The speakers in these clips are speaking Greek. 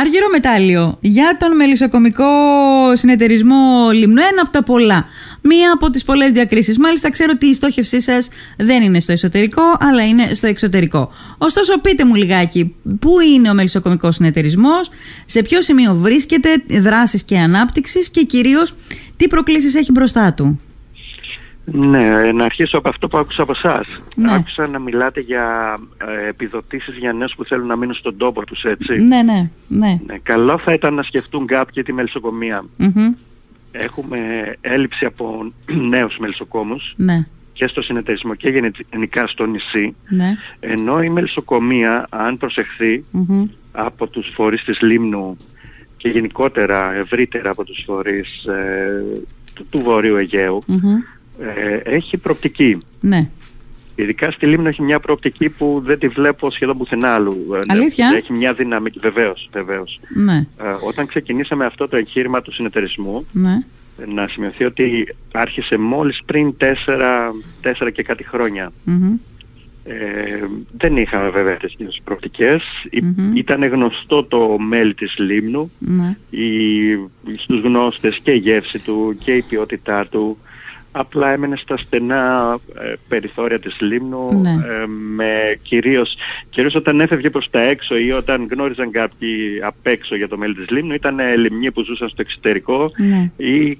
Αργυρό μετάλλιο για τον μελισσοκομικό συνεταιρισμό Λιμνού. Ένα από τα πολλά. Μία από τις πολλές διακρίσεις. Μάλιστα, ξέρω ότι η στόχευσή σας δεν είναι στο εσωτερικό, αλλά είναι στο εξωτερικό. Ωστόσο, πείτε μου λιγάκι, πού είναι ο μελισσοκομικός συνεταιρισμός, σε ποιο σημείο βρίσκεται, δράσεις και ανάπτυξης και κυρίως τι προκλήσεις έχει μπροστά του; Ναι, να αρχίσω από αυτό που άκουσα από εσάς. Ναι. Άκουσα να μιλάτε για ε, επιδοτήσεις για νέους που θέλουν να μείνουν στον τόπο τους, έτσι. Ναι, ναι, ναι. ναι καλό θα ήταν να σκεφτούν κάποιοι τη μελισσοκομεία. Έχουμε έλλειψη από νέους μελισσοκόμους ναι. και στο συνεταιρισμό και γενικά στο νησί. Ναι. Ενώ η μελισσοκομεία, αν προσεχθεί από τους φορείς της Λίμνου και γενικότερα ευρύτερα από τους φορείς ε, του, του Βορείου Αιγαίου, ε, έχει προοπτική. Ναι. Ειδικά στη Λίμνο έχει μια προοπτική που δεν τη βλέπω σχεδόν πουθενά άλλου. Ε, Αλήθεια; Έχει μια δυναμική, βεβαίως, βεβαίως. Ναι. Ε, όταν ξεκινήσαμε αυτό το εγχείρημα του συνεταιρισμού, ναι. να σημειωθεί ότι άρχισε μόλις πριν τέσσερα, τέσσερα και κάτι χρόνια. Ε, δεν είχαμε βέβαια τέτοιες προοπτικές. Ήταν γνωστό το μέλι της Λίμνου, ναι. η, στους γνώστες και η γεύση του και η ποιότητά του απλά έμενε στα στενά ε, περιθώρια της Λίμνου ναι. ε, με κυρίως, κυρίως όταν έφευγε προς τα έξω ή όταν γνώριζαν κάποιοι απ' έξω για το μέλη της Λίμνου ήταν λιμνοί που ζούσαν στο εξωτερικό ναι. ή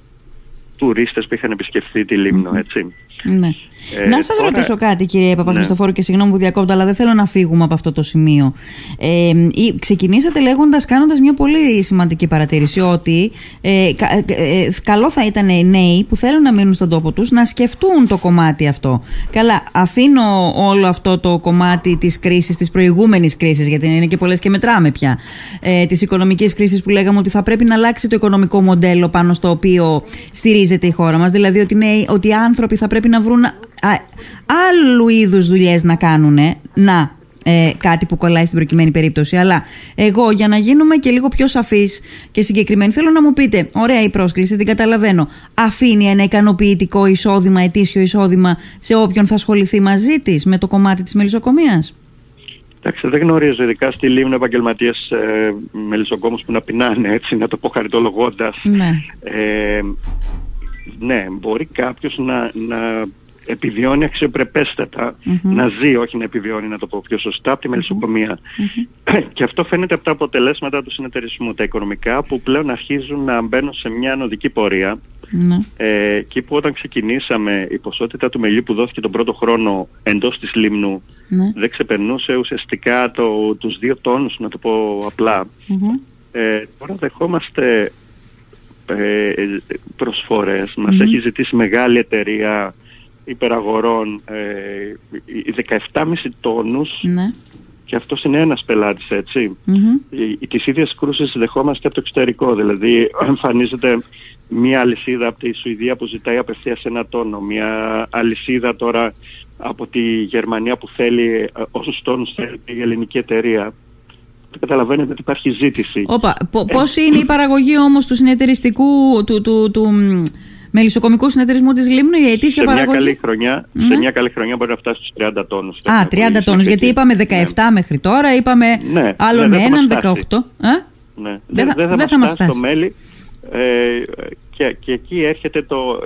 τουρίστες που είχαν επισκεφθεί τη Λίμνο, έτσι. Ναι. Ε, να σας τώρα... ρωτήσω κάτι, κύριε Παπαχριστοφόρου, ναι. και συγγνώμη που διακόπτω, αλλά δεν θέλω να φύγουμε από αυτό το σημείο. Ε, ξεκινήσατε λέγοντας, κάνοντας μια πολύ σημαντική παρατήρηση, ότι ε, ε, καλό θα ήταν οι νέοι που θέλουν να μείνουν στον τόπο τους να σκεφτούν το κομμάτι αυτό. Καλά, αφήνω όλο αυτό το κομμάτι της κρίσης, της προηγούμενης κρίσης, γιατί είναι και πολλές και μετράμε πια, ε, της οικονομικής κρίσης που λέγαμε ότι θα πρέπει να αλλάξει το οικονομικό μοντέλο πάνω στο οποίο στηρίζεται η χώρα μας. Δηλαδή ότι, νέοι, ότι οι άνθρωποι θα πρέπει να βρουν άλλου είδους δουλειές να κάνουν, να ε, κάτι που κολλάει στην προκειμένη περίπτωση. Αλλά εγώ για να γίνουμε και λίγο πιο σαφείς και συγκεκριμένοι θέλω να μου πείτε, ωραία η πρόσκληση, την καταλαβαίνω. Αφήνει ένα ικανοποιητικό εισόδημα, ετήσιο εισόδημα σε όποιον θα ασχοληθεί μαζί της με το κομμάτι της μελισσοκομείας; Εντάξει, δεν γνωρίζω, ειδικά στη Λίμνο επαγγελματίε ε, μελισσοκόμους που να πεινάνε, έτσι, να το πω χαριτολογώντας. Ναι. Ε, ναι, μπορεί κάποιος να, να επιβιώνει να ζει, όχι να επιβιώνει, να το πω πιο σωστά, από τη μελισσοκομεια Και αυτό φαίνεται από τα αποτελέσματα του συνεταιρισμού, τα οικονομικά, που πλέον αρχίζουν να μπαίνουν σε μια ανωδική πορεία. Ναι. Ε, εκεί που όταν ξεκινήσαμε η ποσότητα του μελιού που δόθηκε τον πρώτο χρόνο εντός της Λίμνου ναι. δεν ξεπερνούσε ουσιαστικά το, τους δύο τόνους, να το πω απλά. Ε, τώρα δεχόμαστε ε, προσφορές. Μας έχει ζητήσει μεγάλη εταιρεία υπεραγορών ε, 17,5 τόνους ναι. και αυτός είναι ένας πελάτης έτσι. Mm-hmm. Οι, τις ίδιες κρούσεις δεχόμαστε από το εξωτερικό. Δηλαδή εμφανίζεται μια αλυσίδα από τη Σουηδία που ζητάει απευθείας ένα τόνο, μια αλυσίδα τώρα από τη Γερμανία που θέλει ε, όσους τόνους θέλει η ελληνική εταιρεία. Καταλαβαίνετε ότι υπάρχει ζήτηση. Όπα, πώς είναι η παραγωγή όμως του συνεταιριστικού, του, του, του, μελισσοκομικού συνεταιρισμού της Λίμνου, η ετήσια σε παραγωγή. Μια καλή χρονιά, Σε μια καλή χρονιά μπορεί να φτάσει στους 30 τόνους. Α, 30 τόνους. Γιατί είπαμε 17 ναι. μέχρι τώρα, είπαμε ναι, άλλον ναι, έναν 18. Ναι. Δεν, δεν, θα, θα μας φτάσει το μέλι. Ε, και, και εκεί έρχεται το,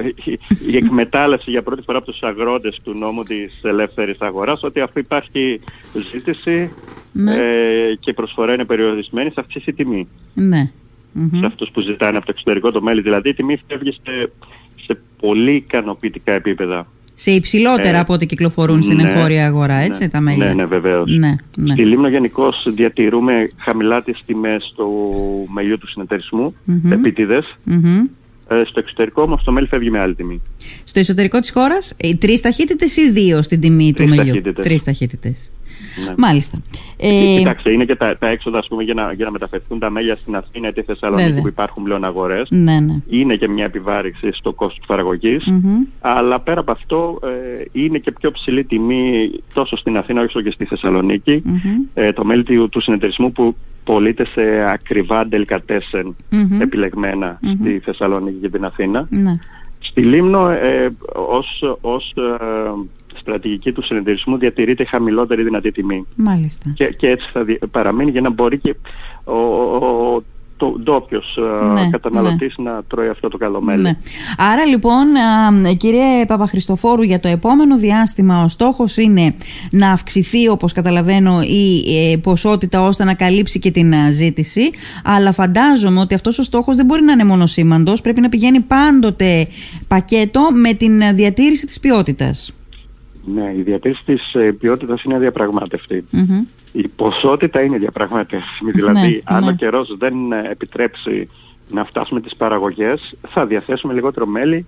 η εκμετάλλευση για πρώτη φορά από τους αγρότες του νόμου της ελεύθερης αγοράς ότι αφού υπάρχει ζήτηση ναι. ε, και η προσφορά είναι περιορισμένη θα αυξήσει η τιμή. Ναι mm-hmm. σε αυτούς που ζητάνε από το εξωτερικό το μέλι. Δηλαδή η τιμή φεύγει σε, σε πολύ ικανοποιητικά επίπεδα. Σε υψηλότερα ε, από ό,τι κυκλοφορούν ναι, στην εγχώρια αγορά, ναι, έτσι τα μέλη. Ναι, ναι, βεβαίως. Ναι, ναι. Στη Λίμνο γενικώς διατηρούμε χαμηλά τις τιμές του μελιού του συνεταιρισμού, mm-hmm. επίτηδες. Mm-hmm. Ε, στο εξωτερικό όμως το μέλι φεύγει με άλλη τιμή. Στο εσωτερικό της χώρας, ε, τρεις ταχύτητες ή δύο στην τιμή τρεις του μελιού; Ταχύτητες. Τρεις ταχύτητες. Ναι. Μάλιστα. Ε, Κοιτάξτε, είναι και τα, τα έξοδα ας πούμε, για, να, για να μεταφερθούν τα μέλια στην Αθήνα ή τη Θεσσαλονίκη Βέβαια. που υπάρχουν πλέον αγορές. Ναι, ναι. Είναι και μια επιβάρηξη στο κόστος παραγωγής. Mm-hmm. Αλλά πέρα από αυτό ε, είναι και πιο ψηλή τιμή τόσο στην Αθήνα όσο και στη Θεσσαλονίκη. Mm-hmm. Ε, το μέλι του, του συνεταιρισμού που πωλείται σε ακριβά ντελκατέσεν Mm-hmm. επιλεγμένα Mm-hmm. στη Θεσσαλονίκη και την Αθήνα. Ναι. Στη Λίμνο ε, ως, ως ε, στρατηγική του συνεταιρισμού διατηρείται χαμηλότερη δυνατή τιμή. Μάλιστα. Και, και έτσι θα δι- παραμείνει για να μπορεί και ο, ο, το ντόπιος ναι, καταναλωτής ναι. να τρώει αυτό το καλό μέλι. Ναι. Άρα λοιπόν κύριε Παπαχριστοφόρου για το επόμενο διάστημα ο στόχος είναι να αυξηθεί όπως καταλαβαίνω η ε, ποσότητα ώστε να καλύψει και την ζήτηση αλλά φαντάζομαι ότι αυτός ο στόχος δεν μπορεί να είναι μόνο σήμαντος πρέπει να πηγαίνει πάντοτε πακέτο με την διατήρηση της ποιότητας. Ναι, η διατήρηση της ε, ποιότητας είναι Η ποσότητα είναι διαπραγματεύσιμη. Ναι, δηλαδή, αν ναι. ο καιρός δεν ε, επιτρέψει να φτάσουμε τις παραγωγές, θα διαθέσουμε λιγότερο μέλι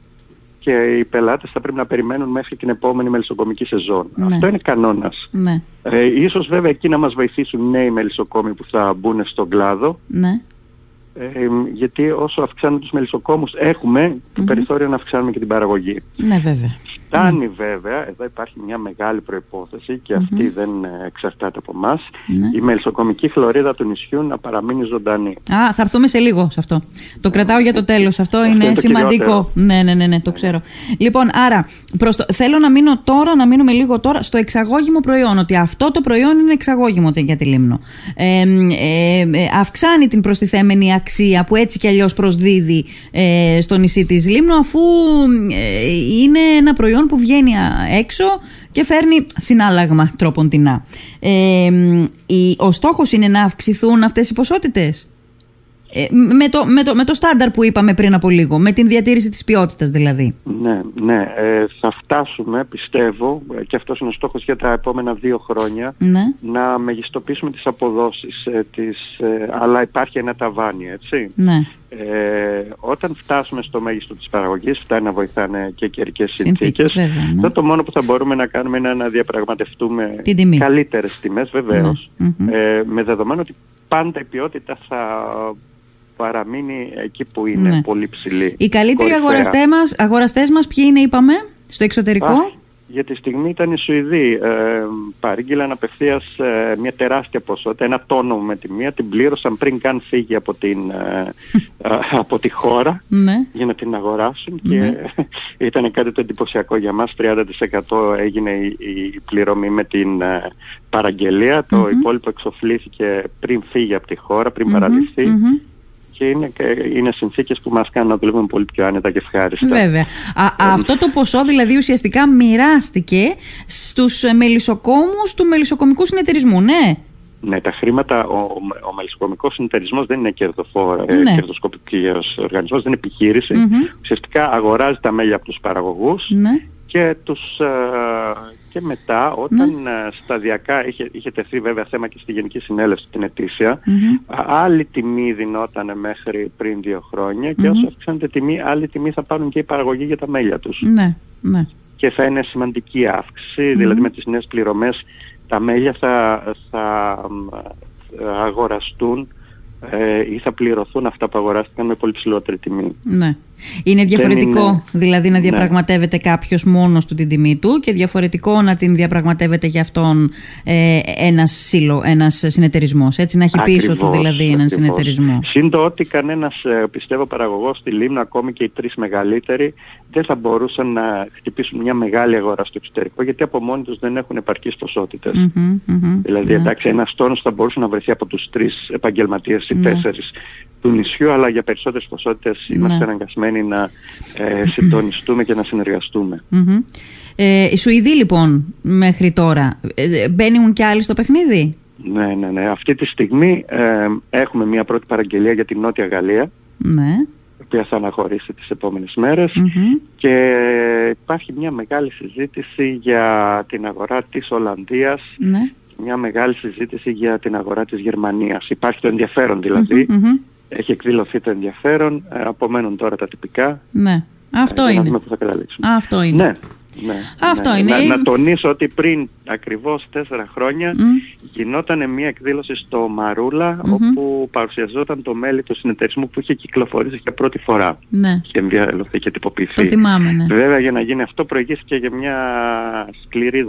και οι πελάτες θα πρέπει να περιμένουν μέχρι την επόμενη μελισσοκομική σεζόν. Ναι. Αυτό είναι κανόνας. Ναι. Ε, ίσως βέβαια εκεί να μας βοηθήσουν νέοι μελισσοκόμοι που θα μπουν στον κλάδο. Ναι. Ε, γιατί όσο αυξάνουμε τους μελισσοκόμους έχουμε το περιθώριο να αυξάνουμε και την παραγωγή. Ναι βέβαια. Φτάνει βέβαια, εδώ υπάρχει μια μεγάλη προϋπόθεση και αυτή δεν εξαρτάται από εμάς. Ναι. η μελισσοκομική χλωρίδα του νησιού να παραμείνει ζωντανή. Α, θα έρθουμε σε λίγο σε αυτό. Το κρατάω για το τέλος. Αυτό είναι σημαντικό. Ναι, ναι, ναι, ναι, το ξέρω. Λοιπόν, άρα προς το... θέλω να μείνω τώρα, να μείνουμε λίγο τώρα στο εξαγώγημο προϊόν. Ότι αυτό το προϊόν είναι εξαγώγημο για τη Λίμνο. Ε, ε, ε, αυξάνει την προστιθέμενη αξία που έτσι κι αλλιώς προσδίδει ε, στο νησί της Λίμνου αφού ε, είναι ένα προϊόν που βγαίνει έξω και φέρνει συνάλλαγμα τρόπον τεινά. Ε, ο στόχος είναι να αυξηθούν αυτές οι ποσότητες; Ε, με, το, με, το, με το στάνταρ που είπαμε πριν από λίγο, με την διατήρηση της ποιότητας δηλαδή. Ναι, ναι. Ε, θα φτάσουμε, πιστεύω, ε, και αυτός είναι ο στόχος για τα επόμενα δύο χρόνια, ναι. να μεγιστοποιήσουμε τις αποδόσεις ε, της, αλλά υπάρχει ένα ταβάνι, έτσι. Ναι. Ε, όταν φτάσουμε στο μέγιστο της παραγωγής, φτάνει να βοηθάνε και καιρικές συνθήκες, βέβαια, ναι. το μόνο που θα μπορούμε να κάνουμε είναι να διαπραγματευτούμε τιμή. καλύτερες τιμές, βεβαίως, ε, με δεδομένο ότι πάντα η ποιότητα θα παραμείνει εκεί που είναι ναι. πολύ ψηλή. Οι καλύτεροι αγοραστές μας, αγοραστές μας ποιοι είναι είπαμε στο εξωτερικό; για τη στιγμή ήταν οι Σουηδοί. Ε, παρήγγειλαν απευθείας ε, μια τεράστια ποσότητα, ένα τόνο με τη μία, την πλήρωσαν πριν καν φύγει από, την, ε, ε, από τη χώρα ναι. για να την αγοράσουν και ναι. ήταν κάτι το εντυπωσιακό για μας. 30% έγινε η, η πληρωμή με την παραγγελία, το υπόλοιπο εξοφλήθηκε πριν φύγει από τη χώρα, πριν παραλυθεί και είναι, είναι συνθήκες που μας κάνουν να δουλεύουμε πολύ πιο άνετα και ευχάριστα. Βέβαια. Α, αυτό το ποσό δηλαδή ουσιαστικά μοιράστηκε στους μελισσοκόμους του μελισσοκομικού συνεταιρισμού, ναι. Ναι, τα χρήματα, ο, ο μελισσοκομικός συνεταιρισμός δεν είναι κερδοφόρο, ε, ναι. κερδοσκοπικός οργανισμός, δεν είναι επιχείρηση. Ουσιαστικά αγοράζει τα μέλη από τους παραγωγούς ναι. Και τους, ε, και μετά όταν ναι. Ε, σταδιακά είχε, είχε τεθεί βέβαια θέμα και στη Γενική Συνέλευση την ετήσια, άλλη τιμή δινόταν μέχρι πριν δύο χρόνια και όσο αυξάνεται τιμή, άλλη τιμή θα πάρουν και οι παραγωγοί για τα μέλια τους. Ναι, ναι. Και θα είναι σημαντική αύξηση, δηλαδή με τις νέες πληρωμές τα μέλια θα, θα αγοραστούν ε, ή θα πληρωθούν αυτά που αγοράστηκαν με πολύ ψηλότερη τύμη. Ναι. Είναι διαφορετικό δηλαδή να ναι. διαπραγματεύεται ναι. κάποιος μόνος του την τιμή του και διαφορετικό να την διαπραγματεύεται για αυτόν ε, ένας, σύλλο, ένας συνεταιρισμός. Έτσι να έχει ακριβώς, πίσω του δηλαδή έναν συνεταιρισμό. Συν το ότι κανένας ε, πιστεύω παραγωγός στη Λίμνο ακόμη και οι τρεις μεγαλύτεροι δεν θα μπορούσαν να χτυπήσουν μια μεγάλη αγορά στο εξωτερικό γιατί από μόνοι τους δεν έχουν επαρκείς ποσότητες. δηλαδή ναι. εντάξει ένας τόνος θα μπορούσε να βρεθεί από τους τρεις επαγγελματίες ή ναι. τέσσερις του νησιού, αλλά για περισσότερες ποσότητες ναι. είμαστε αναγκασμένοι να ε, συντονιστούμε και να συνεργαστούμε. Ε, οι Σουηδοί λοιπόν μέχρι τώρα ε, μπαίνουν και άλλοι στο παιχνίδι; Ναι, ναι, ναι. Αυτή τη στιγμή ε, έχουμε μια πρώτη παραγγελία για την Νότια Γαλλία. Ναι. Η οποία θα αναχωρήσει τις επόμενες και υπάρχει μια μεγάλη συζήτηση για την αγορά της Ολλανδίας ναι. μια μεγάλη συζήτηση για την αγορά της Γερμανίας. Υπάρχει το ενδιαφέρον δηλαδή έχει εκδηλωθεί το ενδιαφέρον, ε, απομένουν τώρα τα τυπικά. Ναι, αυτό είναι. Να που θα Αυτό είναι. Ναι. Ναι, Αυτό ναι. είναι. Να, να, τονίσω ότι πριν ακριβώς τέσσερα χρόνια mm. γινόταν μια εκδήλωση στο μαρουλα όπου παρουσιαζόταν το μέλη του συνεταιρισμού που είχε κυκλοφορήσει για πρώτη φορά. Ναι. Είχε ενδιαφερθεί και τυποποιηθεί. Το θυμάμαι, ναι. Βέβαια για να γίνει αυτό προηγήθηκε για μια σκληρή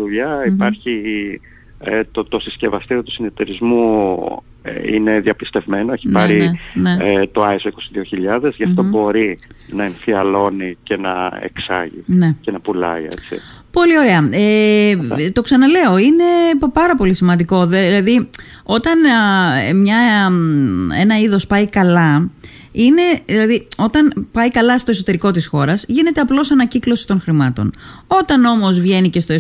Υπάρχει ε, το, το συσκευαστήριο του συνεταιρισμού ε, είναι διαπιστευμένο, έχει ναι, πάρει ναι, ναι. Ε, το ISO 22000, γι' αυτο μπορεί να εμφιαλώνει και να εξάγει και να πουλάει έτσι. Πολύ ωραία. Ε, το ξαναλέω, είναι πάρα πολύ σημαντικό. Δηλαδή, όταν μια, ένα είδος πάει καλά, είναι, δηλαδή, όταν πάει καλά στο εσωτερικό της χώρας, γίνεται απλώς ανακύκλωση των χρημάτων. Όταν όμως βγαίνει και στο,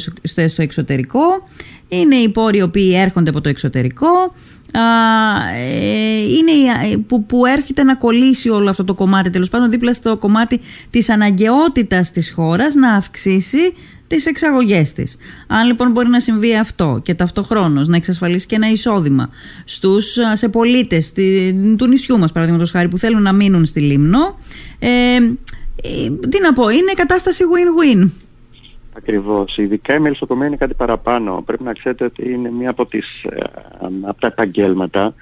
στο εξωτερικό, είναι οι πόροι οι οποίοι έρχονται από το εξωτερικό, ε, είναι ε, που, που έρχεται να κολλήσει όλο αυτό το κομμάτι τέλος πάντων δίπλα στο κομμάτι της αναγκαιότητας της χώρας να αυξήσει τις εξαγωγές της. Αν λοιπόν μπορεί να συμβεί αυτό και ταυτοχρόνως να εξασφαλίσει και ένα εισόδημα στους, σε πολίτες του νησιού μας παραδείγματος χάρη που θέλουν να μείνουν στη Λίμνο ε, ε, τι να πω, είναι κατάσταση win-win. Ακριβώς. Ειδικά η μελισσοκομεία είναι κάτι παραπάνω. Πρέπει να ξέρετε ότι είναι μία από, τις, ε, από τα επαγγελματα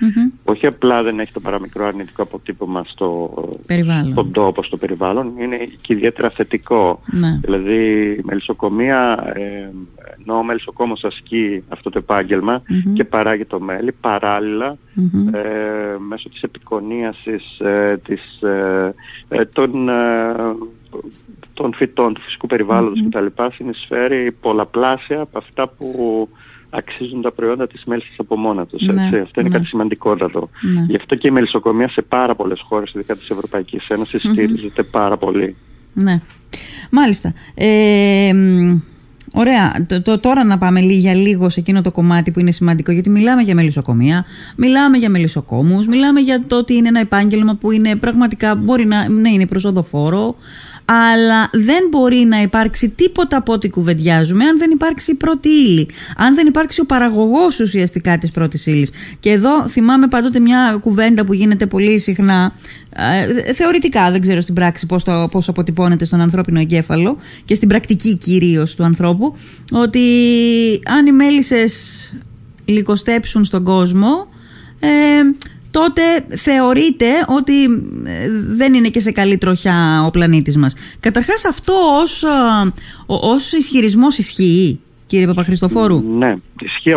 Όχι απλά δεν έχει το παραμικρό αρνητικό αποτύπωμα στο, περιβάλλον. στον τόπο, στο περιβάλλον, είναι και ιδιαίτερα θετικό. Ναι. Δηλαδή η μελισσοκομεία, ε, ενώ ο μελισσοκόμος ασκεί αυτό το επαγγελμα και παράγει το μέλι, παράλληλα ε, μέσω της επικονίασης ε, της, ε, ε των των φυτών, του φυσικού περιβάλλοντος mm-hmm. κτλ. συνεισφέρει πολλαπλάσια από αυτά που αξίζουν τα προϊόντα της μέλισσας από μόνα τους. Ναι, Αυτό είναι ναι. κάτι σημαντικότατο. Ναι. Γι' αυτό και η μελισσοκομεία σε πάρα πολλές χώρες, ειδικά της Ευρωπαϊκής Ένωσης, στηρίζεται πάρα πολύ. Ναι, μάλιστα. Ε, Ωραία. Το, τώρα να πάμε για λίγο σε εκείνο το κομμάτι που είναι σημαντικό, γιατί μιλάμε για μελισσοκομεία, μιλάμε για μελισσοκόμους, μιλάμε για το ότι είναι ένα επάγγελμα που είναι πραγματικά μπορεί να ναι, είναι προσοδοφόρο, αλλά δεν μπορεί να υπάρξει τίποτα από ό,τι κουβεντιάζουμε αν δεν υπάρξει η πρώτη ύλη. Αν δεν υπάρξει ο παραγωγός ουσιαστικά της πρώτης ύλης. Και εδώ θυμάμαι πάντοτε μια κουβέντα που γίνεται πολύ συχνά, ε, θεωρητικά δεν ξέρω στην πράξη πώς το, πώς αποτυπώνεται στον ανθρώπινο εγκέφαλο και στην πρακτική κυρίως του ανθρώπου, ότι αν οι μέλισσες λικοστέψουν στον κόσμο, ε, τότε θεωρείται ότι ε, δεν είναι και σε καλή τροχιά ο πλανήτης μας. Καταρχάς αυτό ως, ε, ως ισχυρισμός ισχύει, κύριε Παπαχριστοφόρου; Ναι, ισχύει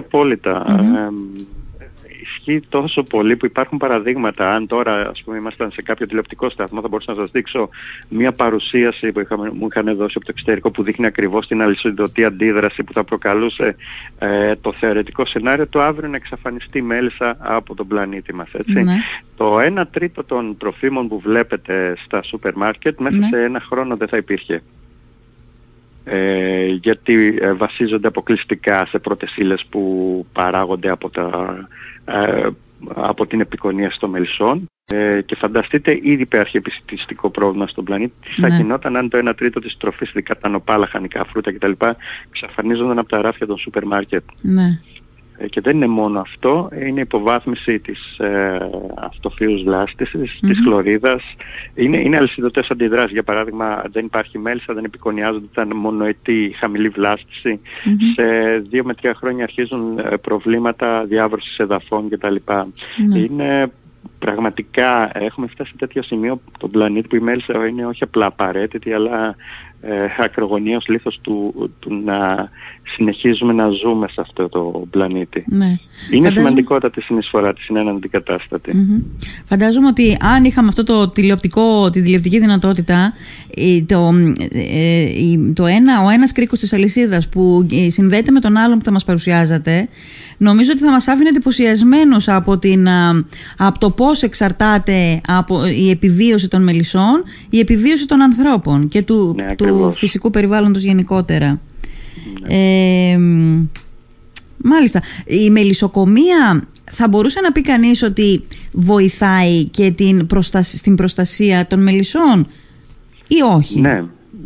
ισχύει τόσο πολύ που υπάρχουν παραδείγματα. Αν τώρα ας πούμε ήμασταν σε κάποιο τηλεοπτικό σταθμό θα μπορούσα να σας δείξω μια παρουσίαση που είχαμε, μου είχαν δώσει από το εξωτερικό που δείχνει ακριβώς την αλυσιδωτή αντίδραση που θα προκαλούσε ε, το θεωρητικό σενάριο το αύριο να εξαφανιστεί μέλισσα από τον πλανήτη μας. Έτσι. Ναι. Το 1 τρίτο των τροφίμων που βλέπετε στα σούπερ μάρκετ μέσα ναι. σε ένα χρόνο δεν θα υπήρχε. Ε, γιατί ε, βασίζονται αποκλειστικά σε πρώτες που παράγονται από τα ε, από την επικονία στο μελισσόν ε, και φανταστείτε ήδη υπάρχει επιστημιστικό πρόβλημα στον πλανήτη τι θα ναι. γινόταν αν το 1 τρίτο της τροφής, ειδικά τα νοπά, λαχανικά, φρούτα κτλ. εξαφανίζονταν από τα ράφια των σούπερ μάρκετ; Ναι. Ε, και δεν είναι μόνο αυτό, είναι υποβάθμιση της ε, αυτοφύους βλάστησης, της χλωρίδας. Είναι, είναι αλυσιδωτές αντιδράσεις. Για παράδειγμα, δεν υπάρχει μέλισσα, δεν επικονιάζονται, ήταν μονοετή χαμηλή Σε δύο με τρία χρόνια αρχίζουν ε, προβλήματα διάβρωσης εδαφών κτλ. Ναι. Είναι πραγματικά έχουμε φτάσει σε τέτοιο σημείο τον πλανήτη που η μέλισσα είναι όχι απλά απαραίτητη αλλά ε, ακρογωνίως λήθος του, του να συνεχίζουμε να ζούμε σε αυτό το πλανήτη. Ναι. Είναι Φαντάζομαι... σημαντικότατη συνεισφορά της, είναι αναντικατάστατη. Mm-hmm. Φαντάζομαι ότι αν είχαμε αυτό το τηλεοπτικό, τη τηλεοπτική δυνατότητα, το, ε, το ένα, ο ένας κρίκος της αλυσίδας που ε, συνδέεται με τον άλλον που θα μας παρουσιάζατε, νομίζω ότι θα μας άφηνε εντυπωσιασμένους από, από το πώς εξαρτάται από η επιβίωση των μελισσών, η επιβίωση των ανθρώπων και του, ναι, του φυσικού περιβάλλοντος γενικότερα. Ναι. μάλιστα. Η μελισσοκομεία θα μπορούσε να πει κανείς ότι βοηθάει και την στην προστασία των μελισσών ή όχι; Ναι,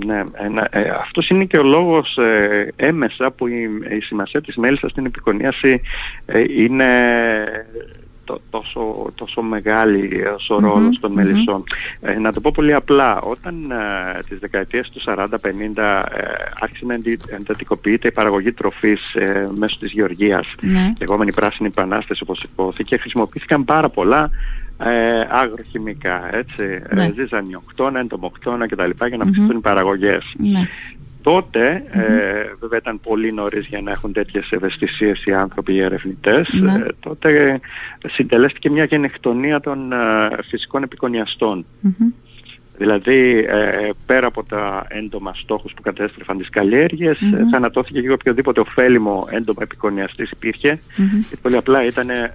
ναι, ε, αυτός είναι και ο λόγος ε, έμεσα που η, η σημασία της μέλισσας στην επικονίαση ε, είναι τόσο, τόσο μεγάλη ως ο ρόλος των μελισσών. Ε, να το πω πολύ απλά, όταν ε, τις δεκαετίες του 40-50 ε, άρχισε να εντατικοποιείται η παραγωγή τροφής ε, μέσω της γεωργίας, ναι. λεγόμενη πράσινη επανάσταση όπως υπόθηκε, χρησιμοποιήθηκαν πάρα πολλά ε, αγροχημικά, έτσι, ναι. ε, ζυζανιοκτώνα, εντομοκτώνα κτλ. για να αυξηθούν οι παραγωγές. Ναι. Τότε, ε, βέβαια ήταν πολύ νωρίς για να έχουν τέτοιες ευαισθησίες οι άνθρωποι, οι ερευνητές, ναι. ε, τότε συντελέστηκε μια γενεκτονία των ε, φυσικών επικονιαστών. Δηλαδή ε, πέρα από τα έντομα στόχους που κατέστρεφαν τις καλλιέργειες mm-hmm. θανατώθηκε και οποιοδήποτε ωφέλιμο έντομα επικονιαστής υπήρχε και πολύ απλά ήταν ε,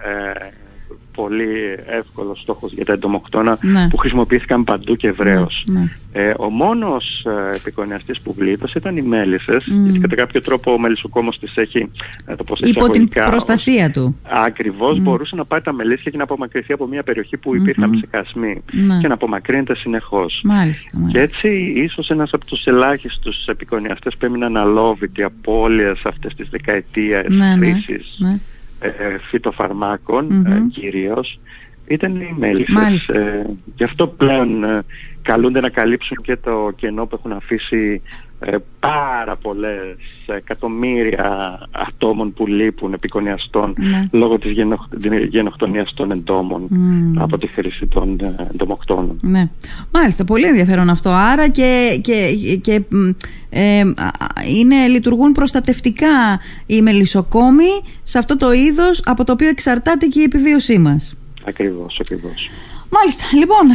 πολύ εύκολος στόχος για τα εντομοκτώνα ναι. που χρησιμοποιήθηκαν παντού και ευρέως. Ναι, ναι. Ε, ο μόνος ε, επικονιαστής που γλίτωσε ήταν οι μέλισσες, mm. γιατί κατά κάποιο τρόπο ο μελισσοκόμος της έχει ε, το πως Υπό την προστασία του. Ακριβώς mm. μπορούσε να πάρει τα μελίσια και να απομακρυνθεί από μια περιοχή που υπήρχαν mm-hmm. ψεκασμοί ναι. και να απομακρύνεται συνεχώς. Μάλιστα, μάλιστα. Και έτσι ίσως ένας από τους ελάχιστους επικονιαστές που έμειναν αλόβητοι από όλες αυτές τις δεκαετίες ναι, χρήσης ναι, ε, φυτοφαρμάκων mm-hmm. κυρίως ήταν οι μέλισσες. Ε, γι' αυτό πλέον ε, καλούνται να καλύψουν και το κενό που έχουν αφήσει ε, πάρα πολλές εκατομμύρια ατόμων που λείπουν επικονιαστών ναι. λόγω της γενοχ... γενοκτονίας των εντόμων από τη χρήση των ε, εντομοκτώνων. Ναι. Μάλιστα, πολύ ενδιαφέρον αυτό. Άρα και, και, και ε, είναι, λειτουργούν προστατευτικά οι μελισσοκόμοι σε αυτό το είδος από το οποίο εξαρτάται και η επιβίωσή μας. Ακριβώς, ακριβώς. Μάλιστα. Λοιπόν,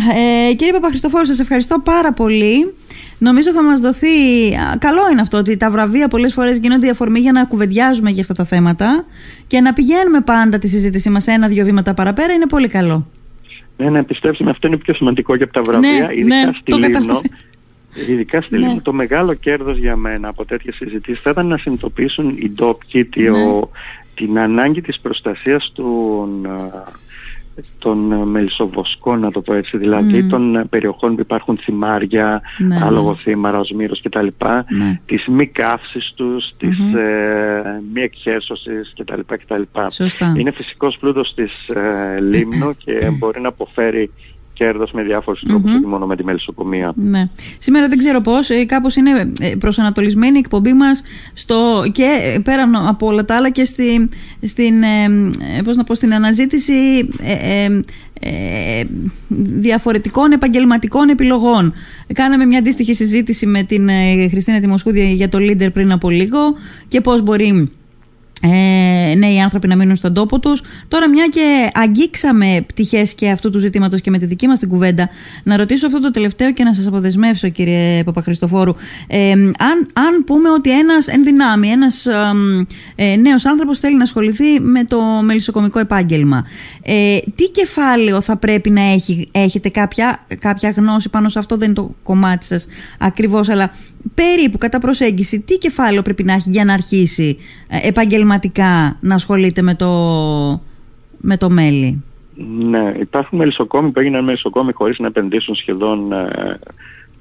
ε, κύριε Παπαχριστοφόρου, σας ευχαριστώ πάρα πολύ. Νομίζω θα μας δοθεί, καλό είναι αυτό ότι τα βραβεία πολλές φορές γίνονται η αφορμή για να κουβεντιάζουμε για αυτά τα θέματα και να πηγαίνουμε πάντα τη συζήτησή μας ένα-δυο βήματα παραπέρα είναι πολύ καλό. Ναι, ναι, πιστέψτε με, αυτό είναι πιο σημαντικό και από τα βραβεία, ναι, ειδικά ναι, στη Λίμνο. Ειδικά στη ναι. το μεγάλο κέρδος για μένα από τέτοιες συζητήσεις θα ήταν να συνειδητοποιήσουν οι ντόπιοι ναι. την ανάγκη της προστασίας των των ε, μελισσοβοσκών, να το πω έτσι, δηλαδή των ε, περιοχών που υπάρχουν θυμάρια, ναι. άλογο θύμαρα, οσμύρος κτλ. Ναι. Της μη καύσης τους, της ε, μη εκχέσωσης κτλ. κτλ. Είναι φυσικός πλούτος της ε, λίμνου και μπορεί να αποφέρει κέρδος με διάφορους τρόπους, όχι μόνο με τη μελισσοκομεία. Ναι. Σήμερα δεν ξέρω πώς, ε, κάπως είναι ε, προσανατολισμένη η εκπομπή μας και ε, πέρα από όλα τα άλλα και στη, στην, πώς να πω, στην αναζήτηση διαφορετικών επαγγελματικών επιλογών. Κάναμε μια αντίστοιχη συζήτηση με την Χριστίνα Τιμοσχούδια για το Leader πριν από λίγο και πώς μπορεί ε, νέοι άνθρωποι να μείνουν στον τόπο τους. Τώρα μια και αγγίξαμε πτυχές και αυτού του ζητήματος και με τη δική μας την κουβέντα, να ρωτήσω αυτό το τελευταίο και να σας αποδεσμεύσω κύριε Παπαχριστοφόρου. Ε, αν, αν πούμε ότι ένας ενδυνάμει, ένας ε, νέος άνθρωπος θέλει να ασχοληθεί με το μελισσοκομικό επάγγελμα, ε, τι κεφάλαιο θα πρέπει να έχει, έχετε κάποια, κάποια γνώση πάνω σε αυτό, δεν είναι το κομμάτι σας ακριβώς, αλλά περίπου κατά προσέγγιση τι κεφάλαιο πρέπει να έχει για να αρχίσει ε, επαγγελματικά να ασχολείται με το, με το μέλι. Ναι, υπάρχουν μελισσοκόμοι που έγιναν μελισσοκόμοι χωρίς να επενδύσουν σχεδόν ε,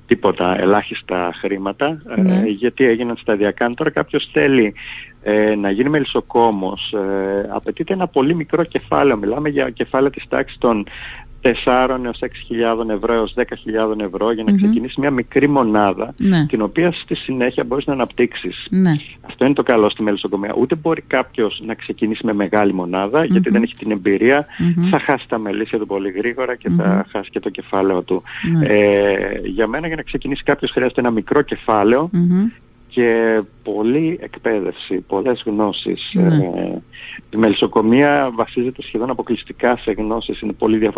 τίποτα, ελάχιστα χρήματα, ε, ναι. γιατί έγιναν σταδιακά. τώρα κάποιος θέλει να γίνει μελισσοκόμος, απαιτείται ένα πολύ μικρό κεφάλαιο. Μιλάμε για κεφάλαιο της τάξης των 4 έως 6.000 ευρώ έως 10.000 ευρώ για να ξεκινήσεις μια μικρή μονάδα ναι. την οποία στη συνέχεια μπορείς να αναπτύξεις. Ναι. Αυτό είναι το καλό στη μελισσοκομεία. Ούτε μπορεί κάποιος να ξεκινήσει με μεγάλη γιατί δεν έχει την εμπειρία, θα χάσει τα μελίσια του πολύ γρήγορα και θα χάσει και το κεφάλαιο του. Ναι. Ε, για μένα για να ξεκινήσει κάποιος χρειάζεται ένα μικρό κεφάλαιο και πολλή εκπαίδευση, πολλές γνώσεις. Ναι. Ε, η μελισσοκομεία βασίζεται σχεδόν αποκλειστικά σε γνώσεις, είναι πολύ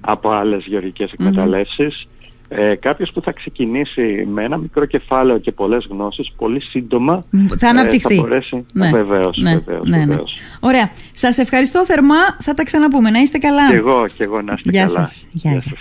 από άλλες γεωργικές εκμεταλλεύσεις. Ε, κάποιος που θα ξεκινήσει με ένα μικρό κεφάλαιο και πολλές γνώσεις, πολύ σύντομα θα, αναπτυχθεί. Ε, θα μπορέσει. Ναι. Βεβαίως, ναι. Βεβαίως, ναι, ναι. Ωραία. Σας ευχαριστώ θερμά. Θα τα ξαναπούμε. Να είστε καλά. Και εγώ, και εγώ να είστε Γεια καλά. Σας. Γεια σας.